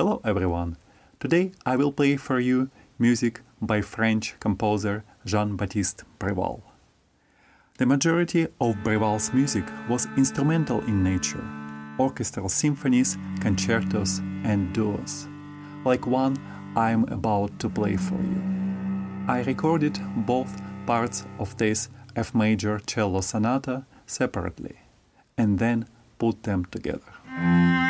Hello everyone. Today I will play for you music by French composer Jean-Baptiste Bréval. The majority of Bréval's music was instrumental in nature, orchestral symphonies, concertos, and duos, like one I'm about to play for you. I recorded both parts of this F major cello sonata separately and then put them together.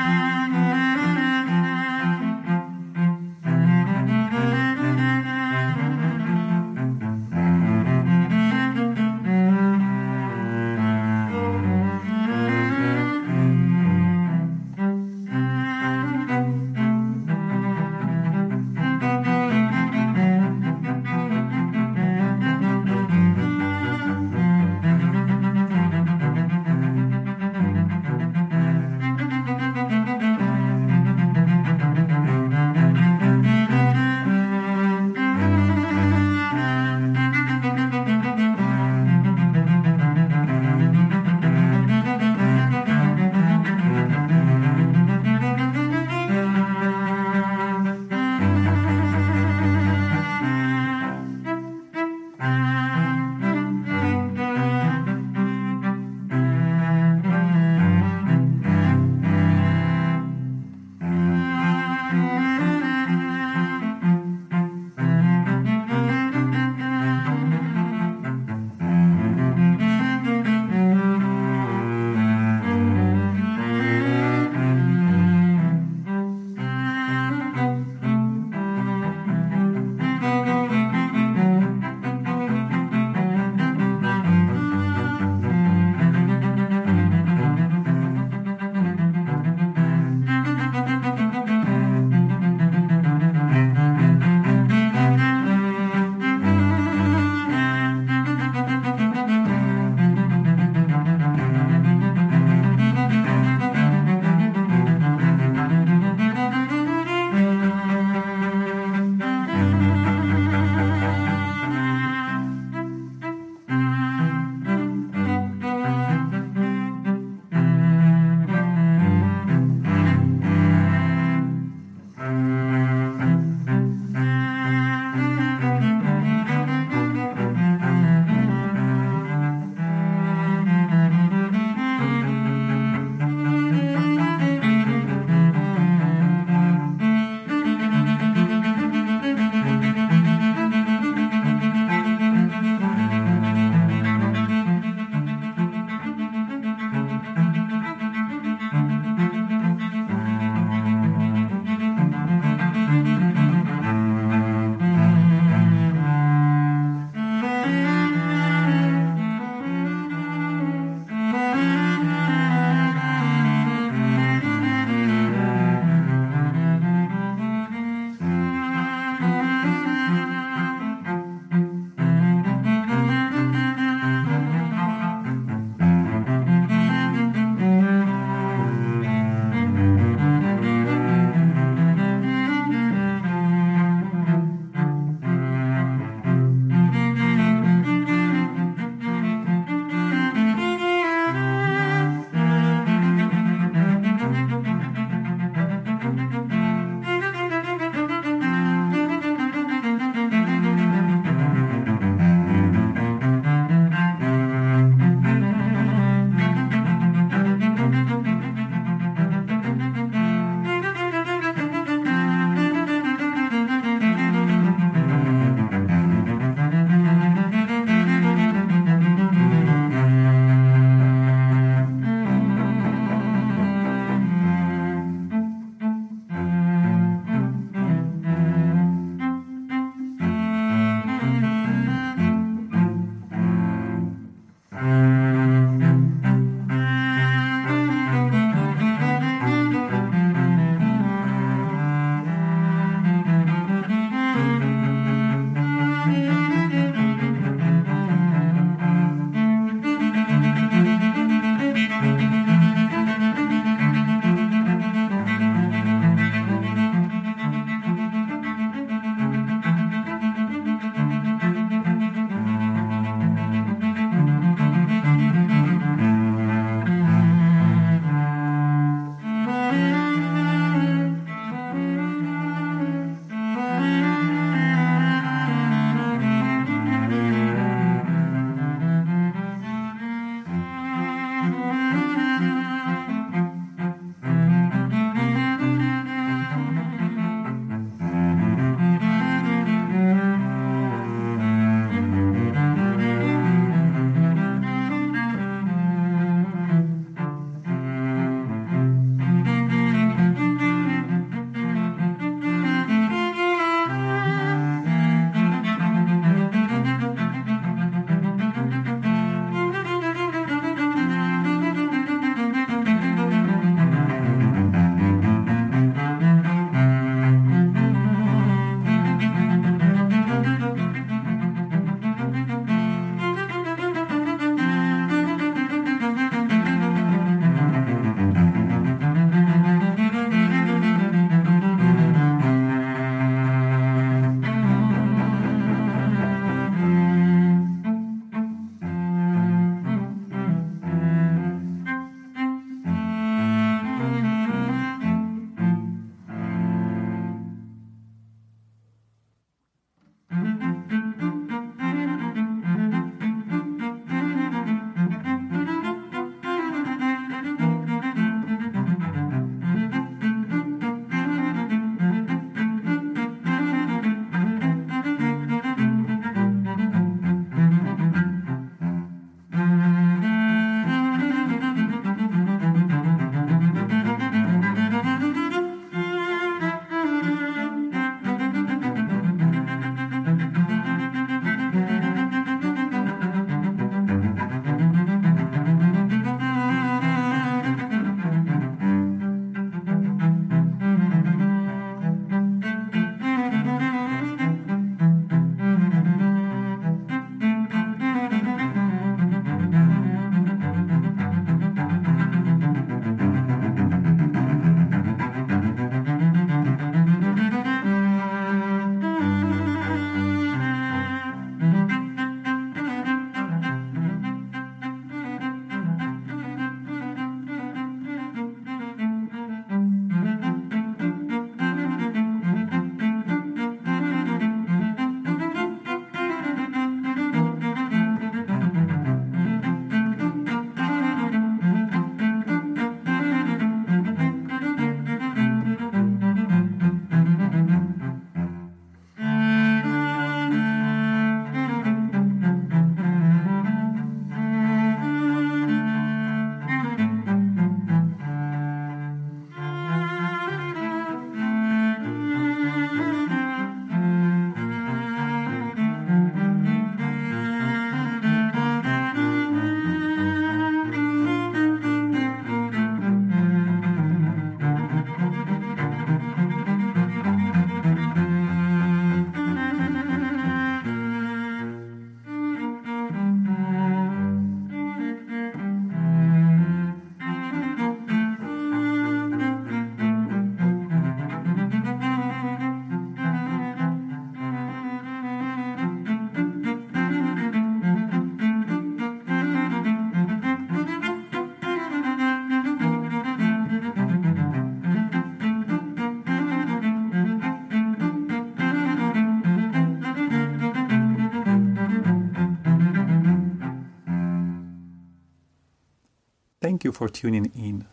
Thank you for tuning in.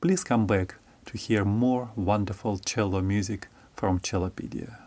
Please come back to hear more wonderful cello music from Cellopedia.